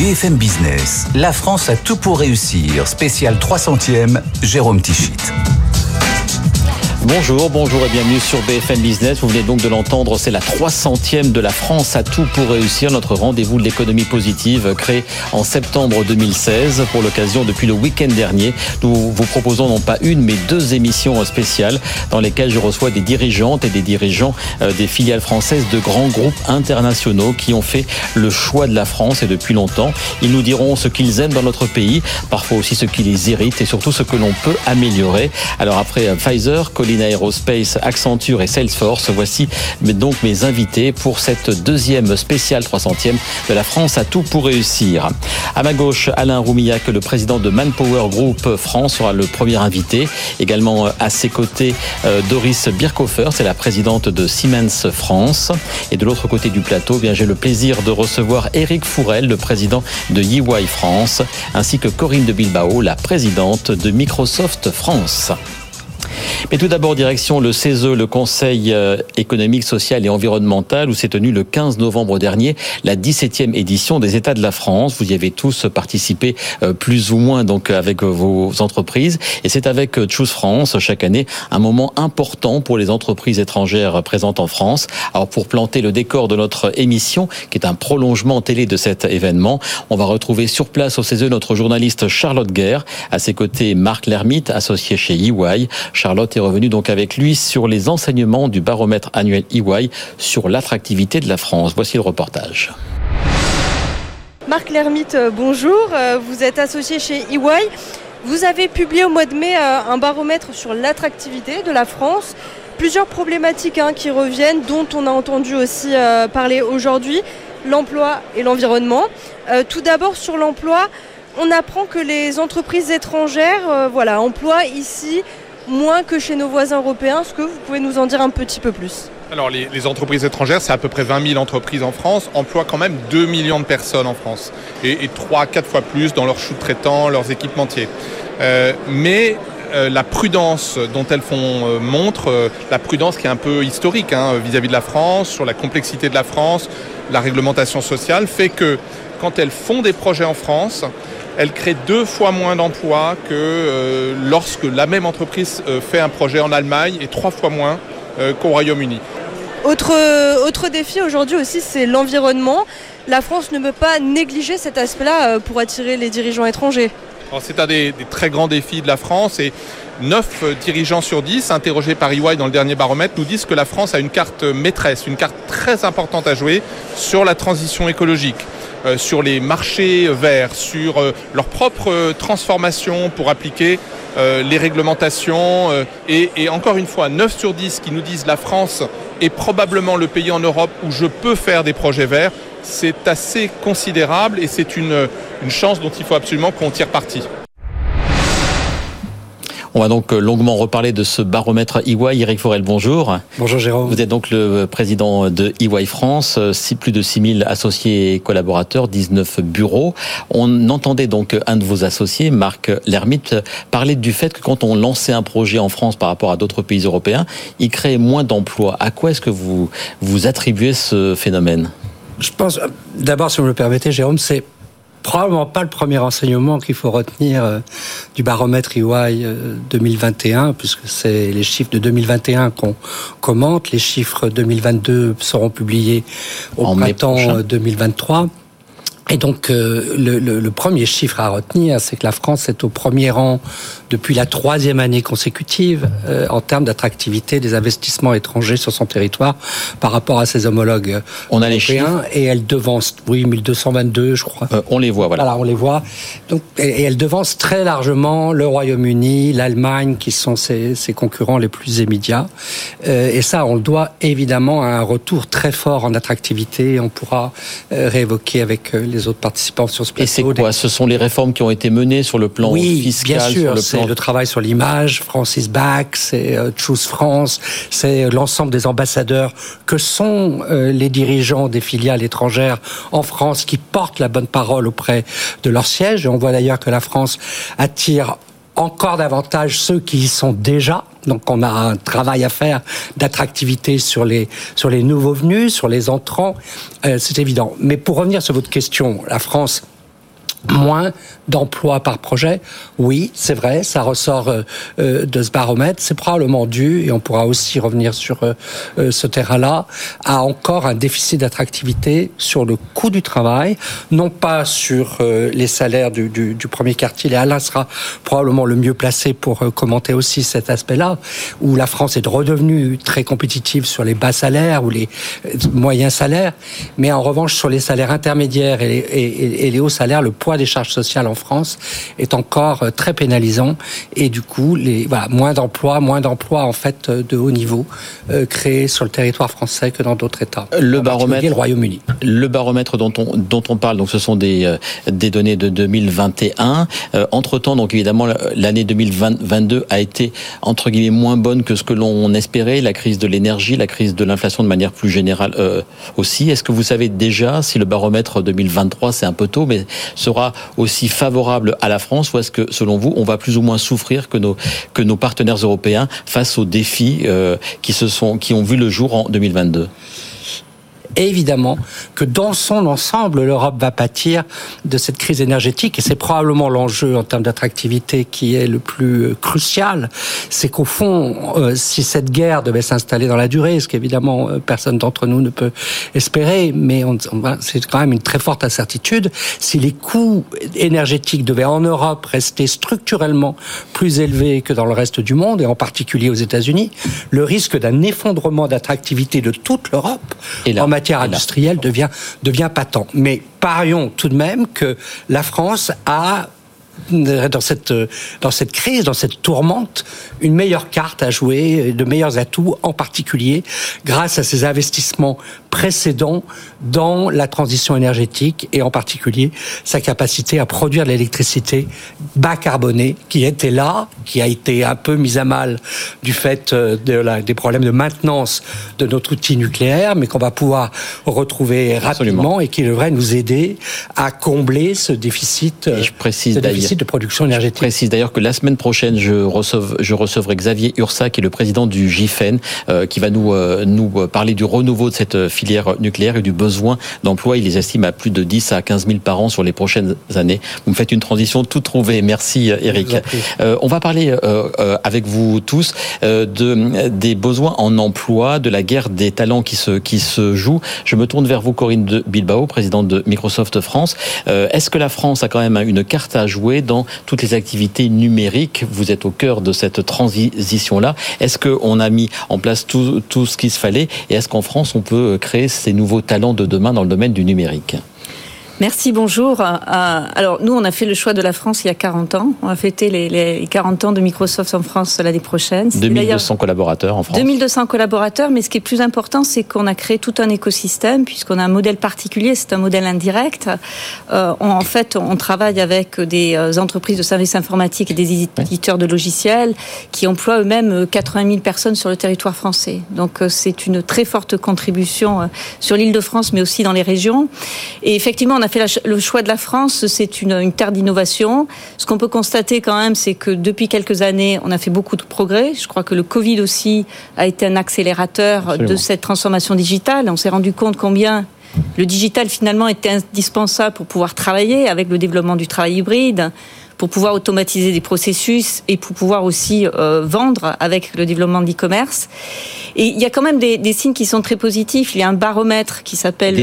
BFM Business, la France a tout pour réussir. Spécial 300e, Jérôme Tichit. Bonjour, bonjour et bienvenue sur BFM Business. Vous venez donc de l'entendre, c'est la 300e de la France à tout pour réussir, notre rendez-vous de l'économie positive créé en septembre 2016. Pour l'occasion, depuis le week-end dernier, nous vous proposons non pas une, mais deux émissions spéciales dans lesquelles je reçois des dirigeantes et des dirigeants euh, des filiales françaises de grands groupes internationaux qui ont fait le choix de la France et depuis longtemps. Ils nous diront ce qu'ils aiment dans notre pays, parfois aussi ce qui les irrite et surtout ce que l'on peut améliorer. Alors après euh, Aerospace, Accenture et Salesforce. Voici donc mes invités pour cette deuxième spéciale 300e de la France à tout pour réussir. À ma gauche, Alain Roumillac, le président de Manpower Group France, sera le premier invité. Également à ses côtés, euh, Doris Birkhofer, c'est la présidente de Siemens France. Et de l'autre côté du plateau, eh bien j'ai le plaisir de recevoir Eric Fourel, le président de EY France, ainsi que Corinne de Bilbao, la présidente de Microsoft France. Mais tout d'abord, direction le CESE, le Conseil euh, économique, social et environnemental, où s'est tenu le 15 novembre dernier la 17e édition des États de la France. Vous y avez tous participé euh, plus ou moins donc avec vos entreprises. Et c'est avec euh, Choose France chaque année un moment important pour les entreprises étrangères présentes en France. Alors pour planter le décor de notre émission, qui est un prolongement télé de cet événement, on va retrouver sur place au CESE notre journaliste Charlotte Guerre. À ses côtés, Marc Lermite, associé chez EY. Charlotte est revenue donc avec lui sur les enseignements du baromètre annuel EY sur l'attractivité de la France. Voici le reportage. Marc Lermite, euh, bonjour. Euh, vous êtes associé chez EY. Vous avez publié au mois de mai euh, un baromètre sur l'attractivité de la France. Plusieurs problématiques hein, qui reviennent, dont on a entendu aussi parler aujourd'hui, l'emploi et l'environnement. tout d'abord sur l'emploi, on apprend que les entreprises étrangères voilà, emploient ici moins que chez nos voisins européens. Est-ce que vous pouvez nous en dire un petit peu plus? Alors les, entreprises étrangères, c'est à peu près 20 000 entreprises en France, emploient quand même 2 millions de personnes en France et, 3 4 fois plus dans leurs sous-traitants, leurs équipementiers. Euh, mais euh, la prudence dont elles font euh, montre, la prudence qui est un peu historique hein, vis-à-vis de la France, sur la complexité de la France, la réglementation sociale, fait que quand elles font des projets en France, elle crée deux fois moins d'emplois que euh, lorsque la même entreprise euh, fait un projet en Allemagne et trois fois moins euh, qu'au Royaume-Uni. Autre, autre défi aujourd'hui aussi, c'est l'environnement. La France ne peut pas négliger cet aspect-là pour attirer les dirigeants étrangers. C'est un des, très grands défis de la France et 9 dirigeants sur 10 interrogés par EY dans le dernier baromètre nous disent que la France a une carte maîtresse, une carte très importante à jouer sur la transition écologique. Euh, sur les marchés verts, sur euh, leur propre transformation pour appliquer euh, les réglementations. Et, et, encore une fois, 9 sur 10 qui nous disent la France est probablement le pays en Europe où je peux faire des projets verts, c'est assez considérable et c'est une, une chance dont il faut absolument qu'on tire parti. On va donc euh, longuement reparler de ce baromètre EY. Eric Forel, bonjour. Bonjour Jérôme. Vous êtes donc le président de EY France, plus de 6000 associés et collaborateurs, 19 bureaux. On entendait donc un de vos associés, Marc Lermite, parler du fait que quand on lançait un projet en France par rapport à d'autres pays européens, il créait moins d'emplois. À quoi est-ce que vous, vous attribuez ce phénomène? Je pense, d'abord, si vous me le permettez, Jérôme, c'est probablement pas le premier enseignement qu'il faut retenir euh, du baromètre EY 2021, euh, puisque c'est les chiffres de 2021 qu'on commente. Les chiffres 2022 seront publiés au en printemps 2023. Et donc, euh, le, le, le, premier chiffre à retenir, c'est que la France est au premier rang depuis la troisième année consécutive euh, en termes d'attractivité des investissements étrangers sur son territoire par rapport à ses homologues on a les chiffres. Et elle devance, oui, 1222, je crois. Euh, on les voit, voilà. Voilà, on les voit. Donc, et, elle devance très largement le Royaume-Uni, l'Allemagne, qui sont ses, ses, concurrents les plus immédiats. Euh, et ça, on le doit évidemment à un retour très fort en attractivité. On pourra réévoquer avec les autres participants sur ce plateau. Et c'est quoi Ce sont les réformes qui ont été menées sur le plan oui, fiscal, bien sûr, sur le le travail sur l'image, Francis Bach, c'est euh, Choose France, c'est euh, l'ensemble des ambassadeurs que sont euh, les dirigeants des filiales étrangères en France qui portent la bonne parole auprès de leur siège. Et on voit d'ailleurs que la France attire encore davantage ceux qui y sont déjà. Donc on a un travail à faire d'attractivité sur les sur les nouveaux venus, sur les entrants, c'est évident. Mais pour revenir sur votre question, la France moins d'emplois par projet. Oui, c'est vrai, ça ressort euh, euh, de ce baromètre. C'est probablement dû, et on pourra aussi revenir sur euh, ce terrain-là, à encore un déficit d'attractivité sur le coût du travail, non pas sur les salaires du, premier quartile. Et Alain sera probablement le mieux placé pour commenter aussi cet aspect-là, où la France est redevenue très compétitive sur les bas salaires ou les moyens salaires, mais en revanche sur les salaires intermédiaires et les, hauts salaires, le des charges sociales en France est encore euh, très pénalisant et du coup, les, voilà, moins d'emplois, moins d'emplois en fait euh, de haut niveau euh, créés sur le territoire français que dans d'autres États. Le baromètre, le Royaume-Uni. Le baromètre dont on dont on parle, donc ce sont des des données de 2021. entre temps, donc évidemment, l'année 2022 a été entre guillemets moins bonne que ce que l'on espérait. La crise de l'énergie, la crise de l'inflation de manière plus générale aussi. Est-ce que vous savez déjà si le baromètre 2023, c'est un peu tôt, mais sera aussi favorable à la France ou est-ce que, selon vous, on va plus ou moins souffrir que nos, que nos partenaires européens face aux défis euh, qui, se sont, qui ont vu le jour en 2022 évidemment que dans son ensemble, l'Europe va pâtir de cette crise énergétique. Et c'est probablement l'enjeu en termes d'attractivité qui est le plus crucial. C'est qu'au fond, euh, si cette guerre devait s'installer dans la durée, ce qu'évidemment euh, personne d'entre nous ne peut espérer, mais c'est quand même une très forte incertitude, si les coûts énergétiques devaient en Europe rester structurellement plus élevés que dans le reste du monde et en particulier aux États-Unis, le risque d'un effondrement d'attractivité de toute l'Europe en matière matière industrielle devient, devient patent. Mais parions tout de même que la France a dans cette, crise, dans cette tourmente, une meilleure carte à jouer, de meilleurs atouts, en particulier grâce à ces investissements précédents dans la transition énergétique et en particulier sa capacité à produire de l'électricité bas carbonée qui était là, qui a été un peu mise à mal du fait euh, de la, des problèmes de maintenance de notre outil nucléaire, mais qu'on va pouvoir retrouver rapidement et qui devrait nous aider à combler ce déficit, et je précise ce déficit de production énergétique. Je précise d'ailleurs que la semaine prochaine, je, recevrai, je recevrai Xavier Ursa, qui est le président du GIFEN, euh, qui va nous, euh, nous parler du renouveau de cette filière nucléaire et du besoin d'emploi. Il les estime à plus de 10 à 15 000 par an sur les prochaines années. Vous me faites une transition toute trouvée. Merci Eric. Euh, on va parler euh, avec vous tous de, des besoins en emploi, de la guerre des talents qui se, qui se joue. Je me tourne vers vous, Corinne de Bilbao, présidente de Microsoft France. Est-ce que la France a quand même une carte à jouer dans toutes les activités numériques? Vous êtes au cœur de cette transition-là. Est-ce qu'on a mis en place tout, tout ce qu'il se fallait? Et est-ce qu'en France, on peut créer ces nouveaux talents de demain dans le domaine du numérique Merci, bonjour. Euh, alors, nous, on a fait le choix de la France il y a 40 ans. On va fêter les, 40 ans de Microsoft en France l'année prochaine. 2200 collaborateurs en France. 2200 collaborateurs, mais ce qui est plus important, c'est qu'on a créé tout un écosystème, puisqu'on a un modèle particulier, c'est un modèle indirect. Euh, en fait, on travaille avec des euh, entreprises de services informatiques et des éditeurs de logiciels qui emploient eux-mêmes 80 000 personnes sur le territoire français. Donc, c'est une très forte contribution sur l'île de France, mais aussi dans les régions. Et effectivement, on a fait le choix de la France, c'est une, terre d'innovation. Ce qu'on peut constater quand même, c'est que depuis quelques années, on a fait beaucoup de progrès. Je crois que le Covid aussi a été un accélérateur de cette transformation digitale. On s'est rendu compte combien le digital finalement était indispensable pour pouvoir travailler avec le développement du travail hybride, pour pouvoir automatiser des processus et pour pouvoir aussi euh, vendre avec le développement de l'e-commerce. Et il y a quand même des, des, signes qui sont très positifs. Il y a un baromètre qui s'appelle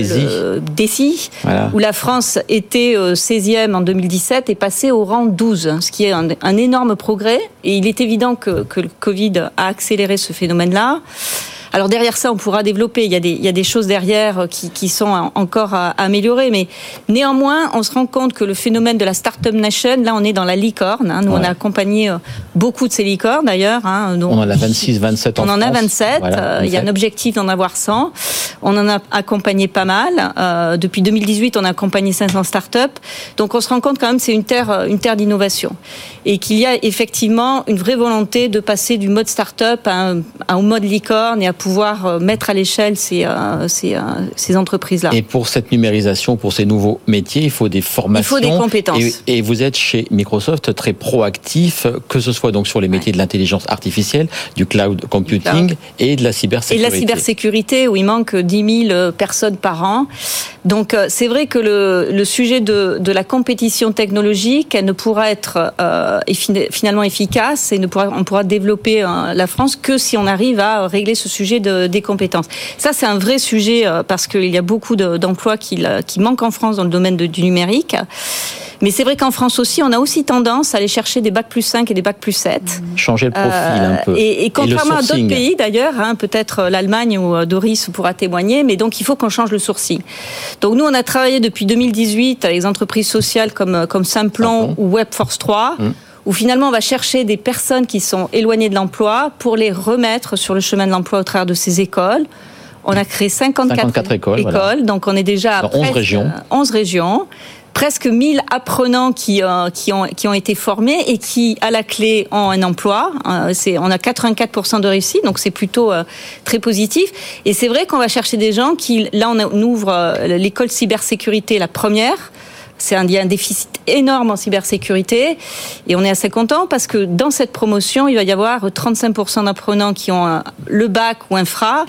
DECI, où la France était 16e euh, en 2017 et passée au rang 12, ce qui est un, un énorme progrès. Et il est évident que, que le Covid a accéléré ce phénomène-là. Alors derrière ça, on pourra développer. Il y a des, il y a des choses derrière qui, qui sont encore à, améliorer, mais néanmoins, on se rend compte que le phénomène de la Startup Nation, là, on est dans la licorne. Hein. Nous, on a accompagné euh, beaucoup de ces licornes d'ailleurs. Hein. on en a 26, 27 en On en a 27. Euh, il y a un objectif d'en avoir 100. On en a accompagné pas mal. Euh, depuis 2018, on a accompagné 500 startups. Donc, on se rend compte quand même, c'est une terre, une terre d'innovation et qu'il y a effectivement une vraie volonté de passer du mode startup à un, à un mode licorne et à pouvoir pouvoir mettre à l'échelle ces, ces, ces entreprises-là. Et pour cette numérisation, pour ces nouveaux métiers, il faut des formations. Il faut des compétences. Et, et vous êtes chez Microsoft très proactif, que ce soit donc sur les métiers de l'intelligence artificielle, du cloud computing et de la cybersécurité. Et de la cybersécurité, où il manque 10 000 personnes par an. Donc c'est vrai que le, le sujet de, de, la compétition technologique, elle ne pourra être euh, finalement efficace et ne pourra, on pourra développer euh, la France que si on arrive à régler ce sujet de, des compétences. Ça, c'est un vrai sujet euh, parce qu'il y a beaucoup d'emplois qui, qui manquent en France dans le domaine de, du numérique. Mais c'est vrai qu'en France aussi, on a aussi tendance à aller chercher des bacs plus 5 et des bacs plus 7. Changer le profil un peu. Et, et contrairement à d'autres pays d'ailleurs, hein, peut-être l'Allemagne où Doris pourra témoigner, mais donc il faut qu'on change le sourcing. Donc nous, on a travaillé depuis 2018 avec des entreprises sociales comme, comme Simplon ou Webforce 3. Hum. Où finalement on va chercher des personnes qui sont éloignées de l'emploi pour les remettre sur le chemin de l'emploi au travers de ces écoles. On a créé 54, 54 écoles, écoles voilà. donc on est déjà Dans 11 régions. 11 régions presque 1000 apprenants qui, euh, qui, ont, qui ont été formés et qui, à la clé, ont un emploi. Euh, c'est, on a 84% de réussite, donc c'est plutôt euh, très positif. Et c'est vrai qu'on va chercher des gens qui, là, on ouvre l'école cybersécurité, la première. C'est un, un déficit énorme en cybersécurité et on est assez content parce que dans cette promotion, il va y avoir 35% d'apprenants qui ont un, le bac ou infra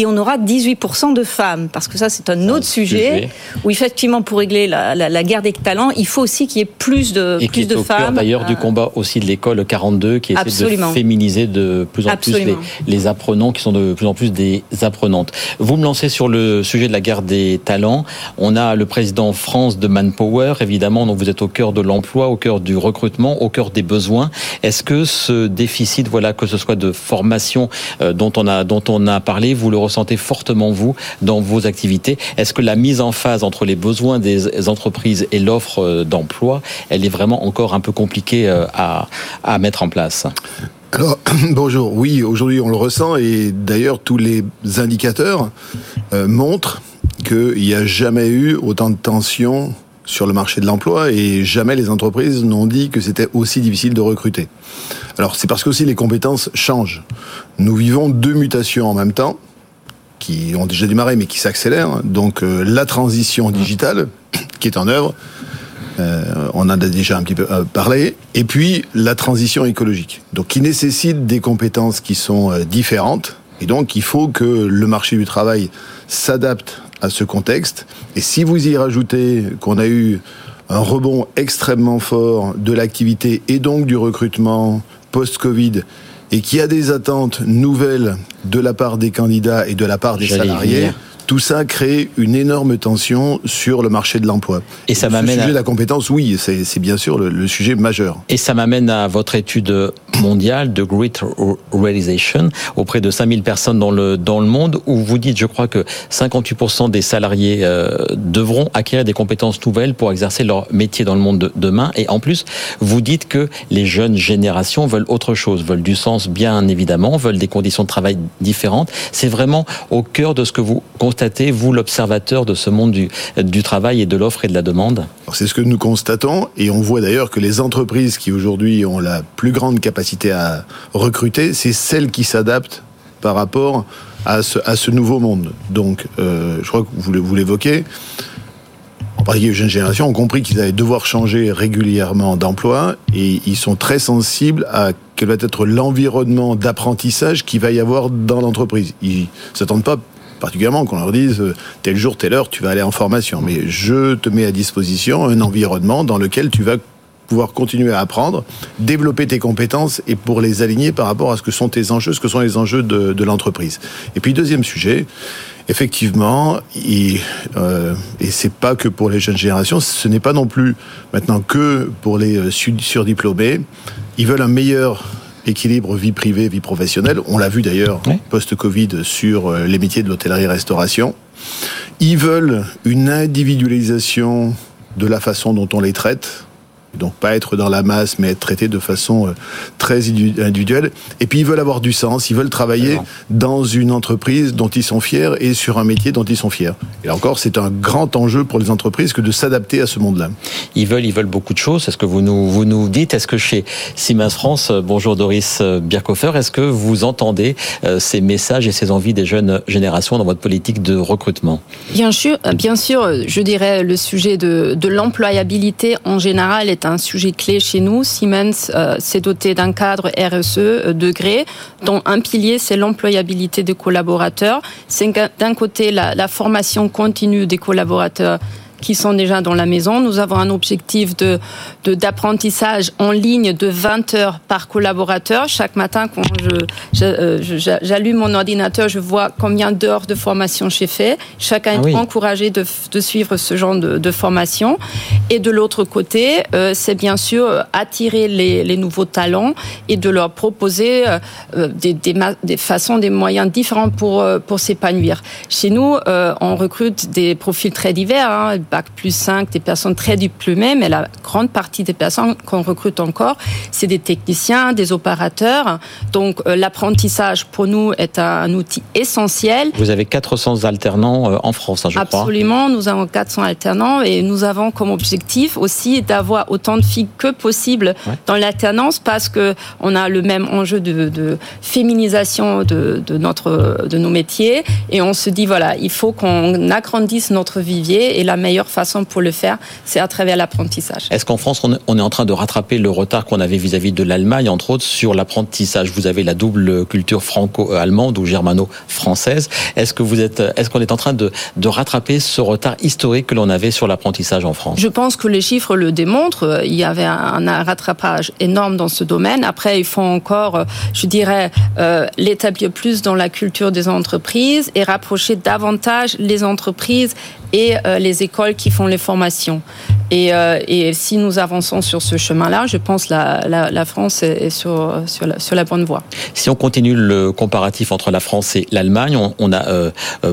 et on aura 18% de femmes parce que ça c'est un autre sujet, sujet, où effectivement pour régler la, la, la, guerre des talents, il faut aussi qu'il y ait plus de et plus de au femmes. D'ailleurs euh... du combat aussi de l'école 42 qui essaie Absolument. de féminiser de plus en Absolument. plus les, les, apprenants qui sont de plus en plus des apprenantes. Vous me lancez sur le sujet de la guerre des talents. On a le président France de Manpower évidemment donc vous êtes au cœur de l'emploi, au cœur du recrutement, au cœur des besoins. Est-ce que ce déficit, voilà, que ce soit de formation euh, dont on a dont on a parlé, vous le ressentez fortement vous dans vos activités? Est-ce que la mise en phase entre les besoins des entreprises et l'offre euh, d'emploi, elle est vraiment encore un peu compliquée euh, à, à mettre en place? Alors, bonjour. Oui, aujourd'hui on le ressent et d'ailleurs tous les indicateurs euh, montrent qu'il n'y a jamais eu autant de tensions sur le marché de l'emploi et jamais les entreprises n'ont dit que c'était aussi difficile de recruter. Alors c'est parce que aussi les compétences changent. Nous vivons deux mutations en même temps ont déjà démarré mais qui s'accélèrent. Donc euh, la transition digitale qui est en œuvre, euh, on en a déjà un petit peu euh, parlé, et puis la transition écologique, donc qui nécessite des compétences qui sont différentes. Et donc il faut que le marché du travail s'adapte à ce contexte. Et si vous y rajoutez qu'on a eu un rebond extrêmement fort de l'activité et donc du recrutement post-Covid, et qu'il y a des attentes nouvelles de la part des candidats et de la part des salariés. Tout ça crée une énorme tension sur le marché de l'emploi. Et ça le m'amène sujet à... de la compétence, oui, c'est bien sûr le, le, sujet majeur. Et ça m'amène à votre étude mondiale de Great Realization auprès de 5000 personnes dans le dans le monde où vous dites, je crois que 58% des salariés euh, devront acquérir des compétences nouvelles pour exercer leur métier dans le monde de demain. Et en plus, vous dites que les jeunes générations veulent autre chose, veulent du sens bien évidemment, veulent des conditions de travail différentes. C'est vraiment au cœur de ce que vous vous l'observateur de ce monde du, travail et de l'offre et de la demande. C'est ce que nous constatons et on voit d'ailleurs que les entreprises qui aujourd'hui ont la plus grande capacité à recruter, c'est celles qui s'adaptent par rapport à ce, nouveau monde. Donc, euh, je crois que vous, l'évoquez, en particulier les jeunes générations ont compris qu'ils allaient devoir changer régulièrement d'emploi et ils sont très sensibles à quel va être l'environnement d'apprentissage qu'il va y avoir dans l'entreprise. Ils s'attendent pas particulièrement qu'on leur dise tel jour, telle heure, tu vas aller en formation. Mais je te mets à disposition un environnement dans lequel tu vas pouvoir continuer à apprendre, développer tes compétences et pour les aligner par rapport à ce que sont tes enjeux, ce que sont les enjeux de, l'entreprise. Et puis deuxième sujet, effectivement, et, euh, et c'est pas que pour les jeunes générations, ce n'est pas non plus maintenant que pour les surdiplômés. Ils veulent un meilleur équilibre vie privée, vie professionnelle. On l'a vu d'ailleurs oui. post-Covid sur les métiers de l'hôtellerie-restauration. Ils veulent une individualisation de la façon dont on les traite. Donc pas être dans la masse, mais être traité de façon euh, très individuelle. Et puis ils veulent avoir du sens, ils veulent travailler dans une entreprise dont ils sont fiers et sur un métier dont ils sont fiers. Et là encore, c'est un grand enjeu pour les entreprises que de s'adapter à ce monde-là. Ils veulent, ils veulent beaucoup de choses. Est-ce que vous nous, vous nous dites, est-ce que chez Siemens France, euh, bonjour Doris euh, Birkhofer, est-ce que vous entendez ces messages et ces envies des jeunes générations dans votre politique de recrutement? Bien sûr, bien sûr, je dirais le sujet de, de l'employabilité en général est un sujet clé chez nous. Siemens euh, s'est doté d'un cadre RSE euh, degré, dont un pilier, c'est l'employabilité des collaborateurs. C'est d'un côté la formation continue des collaborateurs qui sont déjà dans la maison. Nous avons un objectif de d'apprentissage en ligne de 20 heures par collaborateur. Chaque matin, quand je, euh, j'allume mon ordinateur, je vois combien d'heures de formation j'ai fait. Chacun ah est encouragé de, de, suivre ce genre de, de formation. Et de l'autre côté, euh, c'est bien sûr euh, attirer les, les, nouveaux talents et de leur proposer des, des, des, façons, des moyens différents pour, pour s'épanouir. Chez nous, on recrute des profils très divers. Hein bac plus 5, des personnes très diplômées, mais la grande partie des personnes qu'on recrute encore, c'est des techniciens, des opérateurs. Donc euh, l'apprentissage pour nous est un, outil essentiel. Vous avez 400 alternants euh, en France, hein, je crois. Absolument, nous avons 400 alternants et nous avons comme objectif aussi d'avoir autant de filles que possible dans l'alternance parce que on a le même enjeu de, féminisation de, de, notre de nos métiers et on se dit voilà il faut qu'on agrandisse notre vivier et la meilleure façon pour le faire, c'est à travers l'apprentissage. Est-ce qu'en France, on est en train de rattraper le retard qu'on avait vis-à-vis de l'Allemagne, entre autres, sur l'apprentissage? Vous avez la double culture franco-allemande ou germano-française. Est-ce que vous êtes, est-ce qu'on est en train de, de rattraper ce retard historique que l'on avait sur l'apprentissage en France? Je pense que les chiffres le démontrent. Il y avait un, rattrapage énorme dans ce domaine. Après, il faut encore, je dirais, euh, l'établir plus dans la culture des entreprises et rapprocher davantage les entreprises et euh, les écoles qui font les formations. Et, euh, et, si nous avançons sur ce chemin-là, je pense la, la, France est sur, la, bonne voie. Si on continue le comparatif entre la France et l'Allemagne, on, a euh,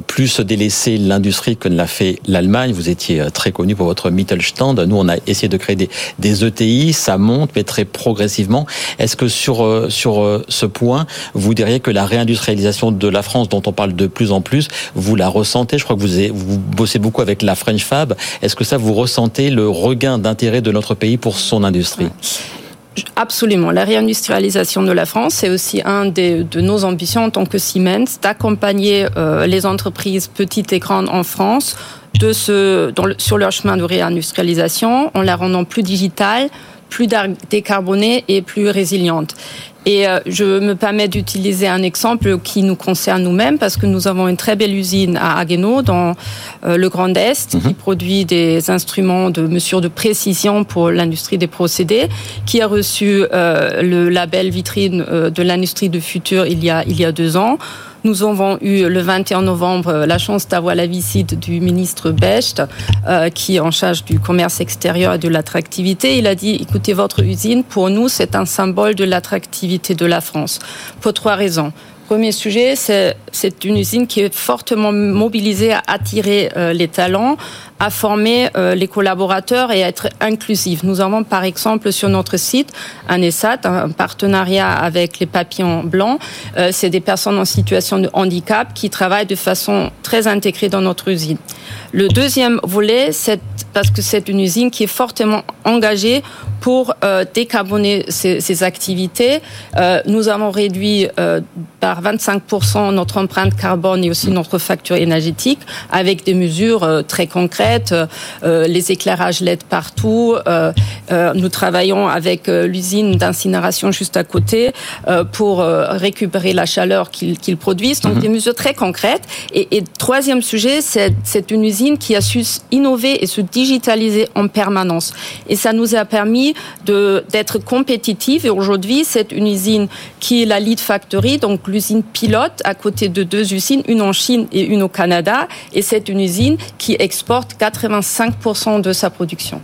plus délaissé l'industrie que ne l'a fait l'Allemagne. Vous étiez très connu pour votre Mittelstand. Nous, on a essayé de créer des, ETI. Ça monte, mais très progressivement. Est-ce que sur, ce point, vous diriez que la réindustrialisation de la France, dont on parle de plus en plus, vous la ressentez? Je crois que vous bossez beaucoup avec la French Fab. Est-ce que ça, vous ressentez le regain d'intérêt de notre pays pour son industrie? Absolument. La réindustrialisation de la France, c'est aussi un des, de nos ambitions en tant que Siemens, d'accompagner euh, les entreprises petites et grandes en France de ce, sur leur chemin de réindustrialisation en la rendant plus digitale, plus décarbonée et plus résiliente. Et euh, je me permets d'utiliser un exemple qui nous concerne nous-mêmes parce que nous avons une très belle usine à Haguenau dans euh, le Grand Est qui mhm. produit des instruments de mesure de précision pour l'industrie des procédés, qui a reçu euh, le label vitrine de l'industrie du futur il y a il y a deux ans. Nous avons eu le 21 novembre euh, la chance d'avoir la visite du ministre Becht, euh, qui est en charge du commerce extérieur et de l'attractivité. Il a dit, écoutez, votre usine, pour nous, c'est un symbole de l'attractivité de la France, pour trois raisons. Premier sujet, c'est une usine qui est fortement mobilisée à attirer euh, les talents, à former euh, les collaborateurs et à être inclusif. Nous avons par exemple sur notre site un ESAT, un partenariat avec les papillons blancs. Euh, c'est des personnes en situation de handicap qui travaillent de façon très intégrée dans notre usine. Le deuxième volet, c'est parce que c'est une usine qui est fortement engagée pour euh, décarboner ces activités. Euh, nous avons réduit euh, par 25% notre empreinte carbone et aussi notre facture énergétique avec des mesures très concrètes, les éclairages LED partout. Nous travaillons avec l'usine d'incinération juste à côté pour récupérer la chaleur qu'ils qu produisent. Donc -hmm. des mesures très concrètes. Et, et troisième sujet, c'est une usine qui a su innover et se digitaliser en permanence. Et ça nous a permis d'être compétitive. Et aujourd'hui, c'est une usine qui est la lead factory, donc l'usine pilote à côté de deux usines, une en Chine et une au Canada. Et c'est une usine qui exporte 85% de sa production.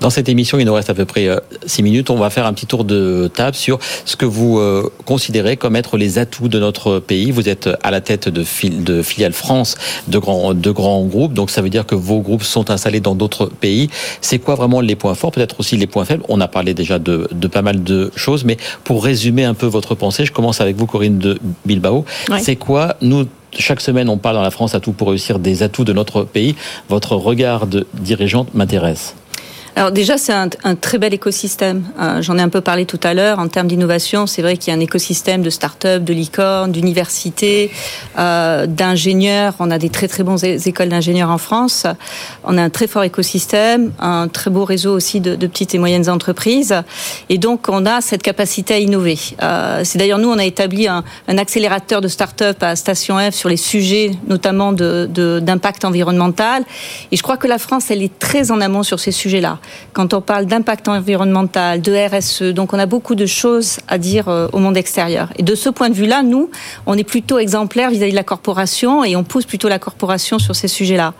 Dans cette émission, il nous reste à peu près euh, six minutes. On va faire un petit tour de table sur ce que vous euh, considérez comme être les atouts de notre pays. Vous êtes à la tête de, fil de filiales France de grands, de grands groupes. Donc ça veut dire que vos groupes sont installés dans d'autres pays. C'est quoi vraiment les points forts, peut-être aussi les points faibles? On a parlé déjà de, pas mal de choses, mais pour résumer un peu votre pensée, je commence avec vous, Corinne de Bilbao. C'est quoi, nous, chaque semaine, on parle dans la France à tout pour réussir des atouts de notre pays? Votre regard de dirigeante m'intéresse. Alors déjà, c'est un, très bel écosystème. Euh, j'en ai un peu parlé tout à l'heure. En termes d'innovation, c'est vrai qu'il y a un écosystème de start-up, de licornes, d'universités, euh, d'ingénieurs. On a des très très bonnes écoles d'ingénieurs en France. On a un très fort écosystème, un très beau réseau aussi de, petites et moyennes entreprises. Et donc, on a cette capacité à innover. Euh, c'est d'ailleurs nous, on a établi un, accélérateur de start-up à Station F sur les sujets notamment d'impact de, environnemental. Et je crois que la France, elle est très en amont sur ces sujets-là quand on parle d'impact environnemental, de RSE. Donc on a beaucoup de choses à dire euh, au monde extérieur. Et de ce point de vue-là, nous, on est plutôt exemplaire vis-à-vis de la corporation et on pousse plutôt la corporation sur ces sujets-là.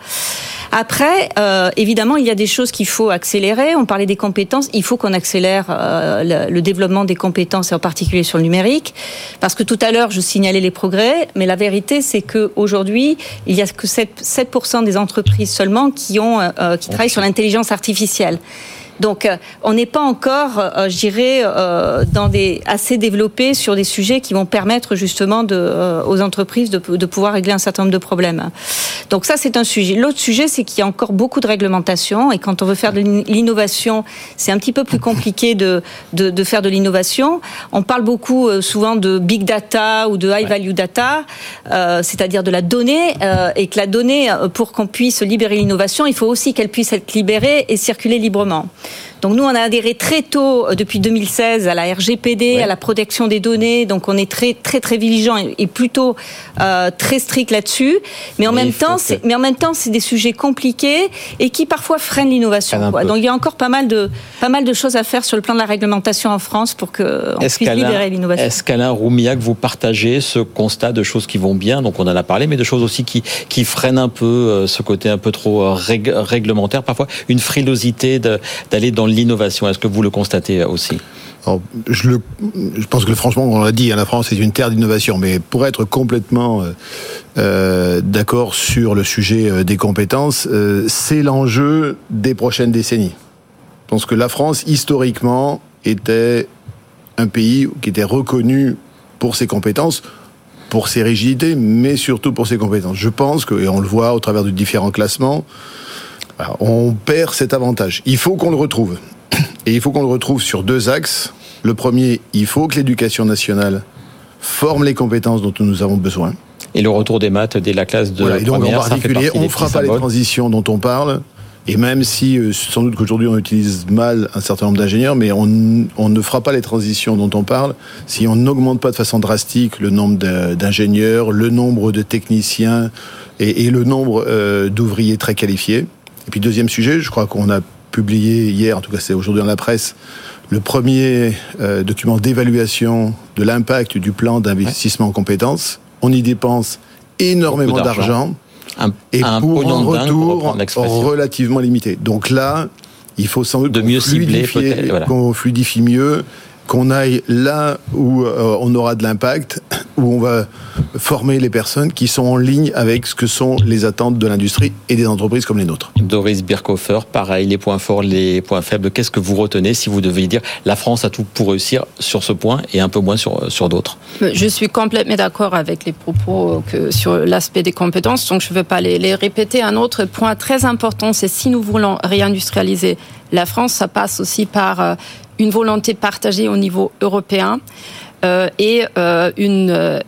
Après, euh, évidemment, il y a des choses qu'il faut accélérer. On parlait des compétences. Il faut qu'on accélère euh, le, développement des compétences, et en particulier sur le numérique. Parce que tout à l'heure, je signalais les progrès, mais la vérité, c'est qu'aujourd'hui, il n'y a que 7%, 7 des entreprises seulement qui, ont, euh, qui travaillent sur l'intelligence artificielle. social. Donc, euh, on n'est pas encore, euh, je dirais, euh, dans des assez développés sur des sujets qui vont permettre justement de, aux entreprises de, de, pouvoir régler un certain nombre de problèmes. Donc ça, c'est un sujet. L'autre sujet, c'est qu'il y a encore beaucoup de réglementation et quand on veut faire de l'innovation, c'est un petit peu plus compliqué de, de, de faire de l'innovation. On parle beaucoup souvent de big data ou de high value data, euh, c'est-à-dire de la donnée, euh, et que la donnée, pour qu'on puisse libérer l'innovation, il faut aussi qu'elle puisse être libérée et circuler librement. Donc nous, on a adhéré très tôt, euh, depuis 2016, à la RGPD, à la protection des données. Donc on est très très très vigilant et, plutôt euh, très strict là-dessus. Mais en même temps, c'est mais en même temps, c'est des sujets compliqués et qui parfois freinent l'innovation. Donc il y a encore pas mal de pas mal de choses à faire sur le plan de la réglementation en France pour que on puisse libérer l'innovation. Est-ce qu'Alain Roumiac, vous partagez ce constat de choses qui vont bien, donc on en a parlé, mais de choses aussi qui qui freinent un peu euh, ce côté un peu trop réglementaire, parfois une frilosité d'aller dans l'innovation. Est-ce que vous le constatez aussi je, le, je, pense que franchement, on l'a dit, hein, la France est une terre d'innovation, mais pour être complètement euh, euh d'accord sur le sujet euh, des compétences, c'est l'enjeu des prochaines décennies. Je pense que la France, historiquement, était un pays qui était reconnu pour ses compétences, pour ses rigidités, mais surtout pour ses compétences. Je pense que, et on le voit au travers de différents classements, on perd cet avantage. Il faut qu'on le retrouve. Et il faut qu'on le retrouve sur deux axes. Le premier, il faut que l'éducation nationale forme les compétences dont nous avons besoin. Et le retour des maths dès la classe de la donc en particulier, on ne fera pas les transitions dont on parle. Et même si, euh, sans doute qu'aujourd'hui on utilise mal un certain nombre d'ingénieurs, mais on, ne fera pas les transitions dont on parle si on n'augmente pas de façon drastique le nombre d'ingénieurs, le nombre de techniciens et, le nombre euh, d'ouvriers très qualifiés. Et puis deuxième sujet, je crois qu'on a publié hier, en tout cas c'est aujourd'hui dans la presse, le premier euh, document d'évaluation de l'impact du plan d'investissement en compétences. On y dépense énormément d'argent. et pour un retour relativement limité. Donc là, il faut sans doute de mieux cibler, qu'on fluidifie mieux, qu'on aille là où euh, on aura de l'impact, où on va former les personnes qui sont en ligne avec ce que sont les attentes de l'industrie et des entreprises comme les nôtres. Doris Birkhofer, pareil, les points forts, les points faibles, qu'est-ce que vous retenez si vous deviez dire la France a tout pour réussir sur ce point et un peu moins sur, sur d'autres? Je suis complètement d'accord avec les propos que sur l'aspect des compétences, donc je ne veux pas les, les répéter. Un autre point très important, c'est si nous voulons réindustrialiser la France, ça passe aussi par euh, une volonté partagée au niveau européen euh, et euh, une, euh,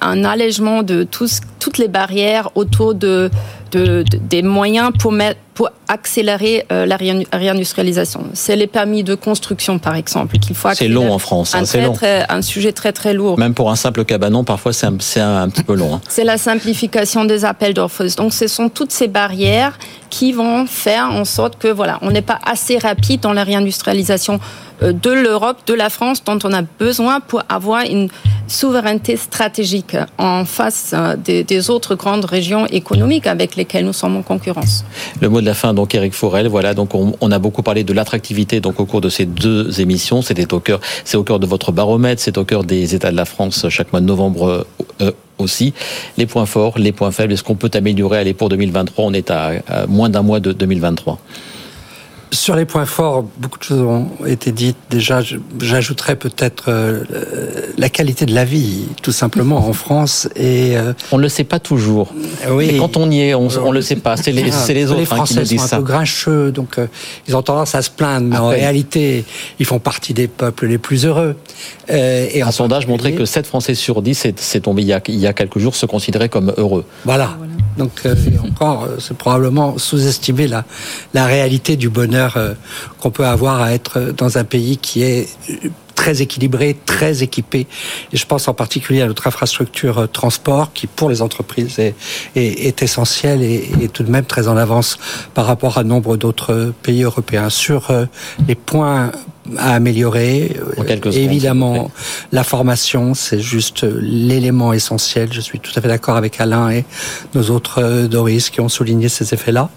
un allègement de tous, toutes les barrières autour de, de, des moyens pour, mettre, pour accélérer euh, la réindustrialisation. C'est les permis de construction, par exemple, qu'il faut C'est long en France. Hein, c'est long. un sujet très très lourd. Même pour un simple cabanon, parfois c'est un, un, petit peu long. Hein. C'est la simplification des appels d'offres. Donc ce sont toutes ces barrières qui vont faire en sorte que voilà, on n'est pas assez rapide dans la réindustrialisation de l'Europe, de la France, dont on a besoin pour avoir une souveraineté stratégique en face euh, des, autres grandes régions économiques avec lesquelles nous sommes en concurrence. Le mot de la fin, donc, Eric Forel. Voilà, donc, on, a beaucoup parlé de l'attractivité, donc, au cours de ces deux émissions. C'était au cœur, c'est au cœur de votre baromètre, c'est au cœur des États de la France chaque mois de novembre euh, aussi. Les points forts, les points faibles, est-ce qu'on peut améliorer Allez, pour 2023, on est à moins d'un mois de 2023. Sur les points forts, beaucoup de choses ont été dites. Déjà, j'ajouterais peut-être euh, la qualité de la vie, tout simplement, en France. Et euh, on ne le sait pas toujours. Oui. quand on y est, on ne le sait pas. C'est les, ah, les, autres hein, qui nous disent sont un peu grincheux, donc euh, ils ont tendance à se plaindre. Mais en réalité, ils font partie des peuples les plus heureux. et un sondage montrait que 7 Français sur 10, c'est tombé il y, a, il y a quelques jours, se considéraient comme heureux. Voilà. Donc encore, c'est probablement sous-estimer la, la réalité du bonheur euh, qu'on peut avoir à être dans un pays qui est très équilibré, très équipé. Et je pense en particulier à notre infrastructure euh, transport qui, pour les entreprises, est, est, essentielle et est tout de même très en avance par rapport à nombre d'autres pays européens. Sur euh, les points à améliorer. Évidemment, la formation, c'est juste l'élément essentiel. Je suis tout à fait d'accord avec Alain et nos autres Doris qui ont souligné ces effets-là.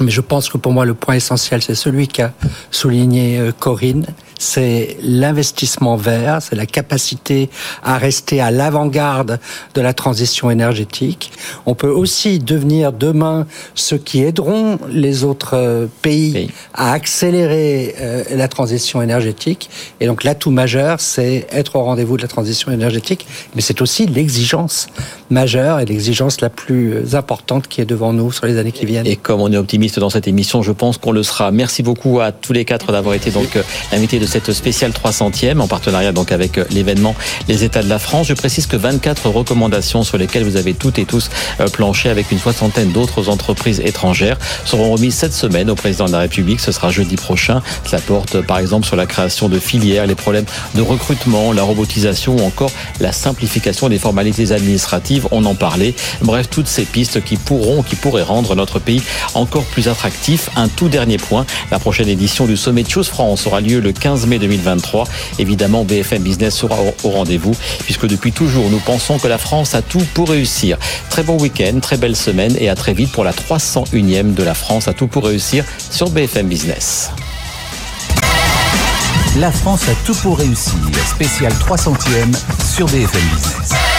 Mais je pense que pour moi, le point essentiel, c'est celui qu'a souligné euh, Corinne, c'est l'investissement vert, c'est la capacité à rester à l'avant-garde de la transition énergétique. On peut aussi devenir demain ceux qui aideront les autres euh, pays à accélérer euh, la transition énergétique. Et donc l'atout majeur, c'est être au rendez-vous de la transition énergétique, mais c'est aussi l'exigence majeure et l'exigence la plus importante qui est devant nous sur les années qui viennent. Et comme on est optimiste dans cette émission, je pense qu'on le sera. Merci beaucoup à tous les quatre d'avoir été donc euh, invités de cette spéciale 300e en partenariat donc avec euh, l'événement Les États de la France. Je précise que 24 recommandations sur lesquelles vous avez toutes et tous euh, planché avec une soixantaine d'autres entreprises étrangères seront remises cette semaine au président de la République. Ce sera jeudi prochain. Cela porte par exemple sur la création de filières, les problèmes de recrutement, la robotisation ou encore la simplification des formalités administratives. On en parlait. Bref, toutes ces pistes qui pourront, qui pourraient rendre notre pays encore plus attractif. Un tout dernier point. La prochaine édition du sommet de Chose France aura lieu le 15 mai 2023. Évidemment, BFM Business sera au rendez-vous puisque depuis toujours, nous pensons que la France a tout pour réussir. Très bon week-end, très belle semaine et à très vite pour la 301e de la France a tout pour réussir sur BFM Business. La France a tout pour réussir. Spécial 300e sur BFM Business.